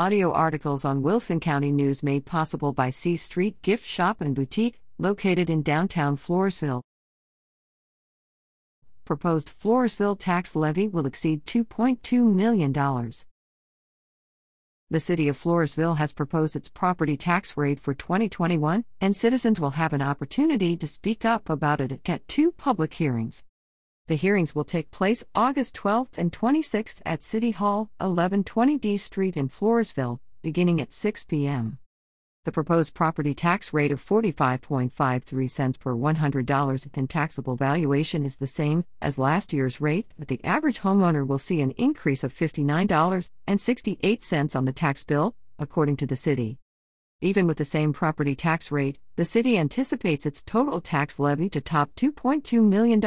Audio articles on Wilson County News made possible by C Street Gift Shop and Boutique, located in downtown Floresville. Proposed Floresville tax levy will exceed $2.2 million. The City of Floresville has proposed its property tax rate for 2021, and citizens will have an opportunity to speak up about it at two public hearings. The hearings will take place August 12th and 26th at City Hall, 1120 D Street in Floresville, beginning at 6 p.m. The proposed property tax rate of 45.53 cents per $100 in taxable valuation is the same as last year's rate, but the average homeowner will see an increase of $59.68 on the tax bill, according to the city. Even with the same property tax rate, the city anticipates its total tax levy to top $2.2 million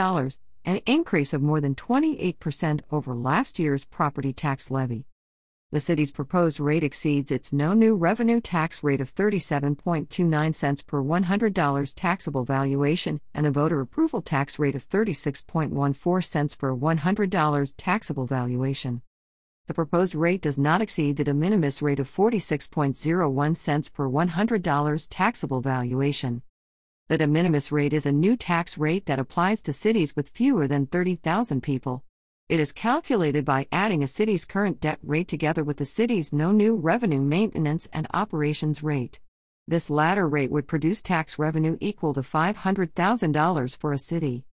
an increase of more than 28% over last year's property tax levy. The city's proposed rate exceeds its no new revenue tax rate of 37.29 cents per $100 taxable valuation and the voter approval tax rate of 36.14 cents per $100 taxable valuation. The proposed rate does not exceed the de minimis rate of 46.01 cents per $100 taxable valuation. The de minimis rate is a new tax rate that applies to cities with fewer than 30,000 people. It is calculated by adding a city's current debt rate together with the city's no new revenue maintenance and operations rate. This latter rate would produce tax revenue equal to $500,000 for a city.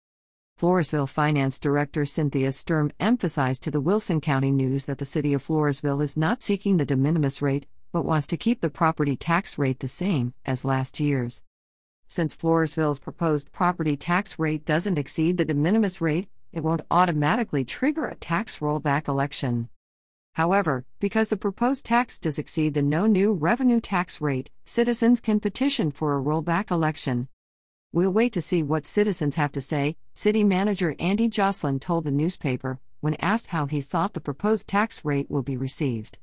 Floresville Finance Director Cynthia Sturm emphasized to the Wilson County News that the city of Floresville is not seeking the de minimis rate, but wants to keep the property tax rate the same as last year's. Since Floresville's proposed property tax rate doesn't exceed the de minimis rate, it won't automatically trigger a tax rollback election. However, because the proposed tax does exceed the no new revenue tax rate, citizens can petition for a rollback election. We'll wait to see what citizens have to say, City Manager Andy Joslin told the newspaper when asked how he thought the proposed tax rate will be received.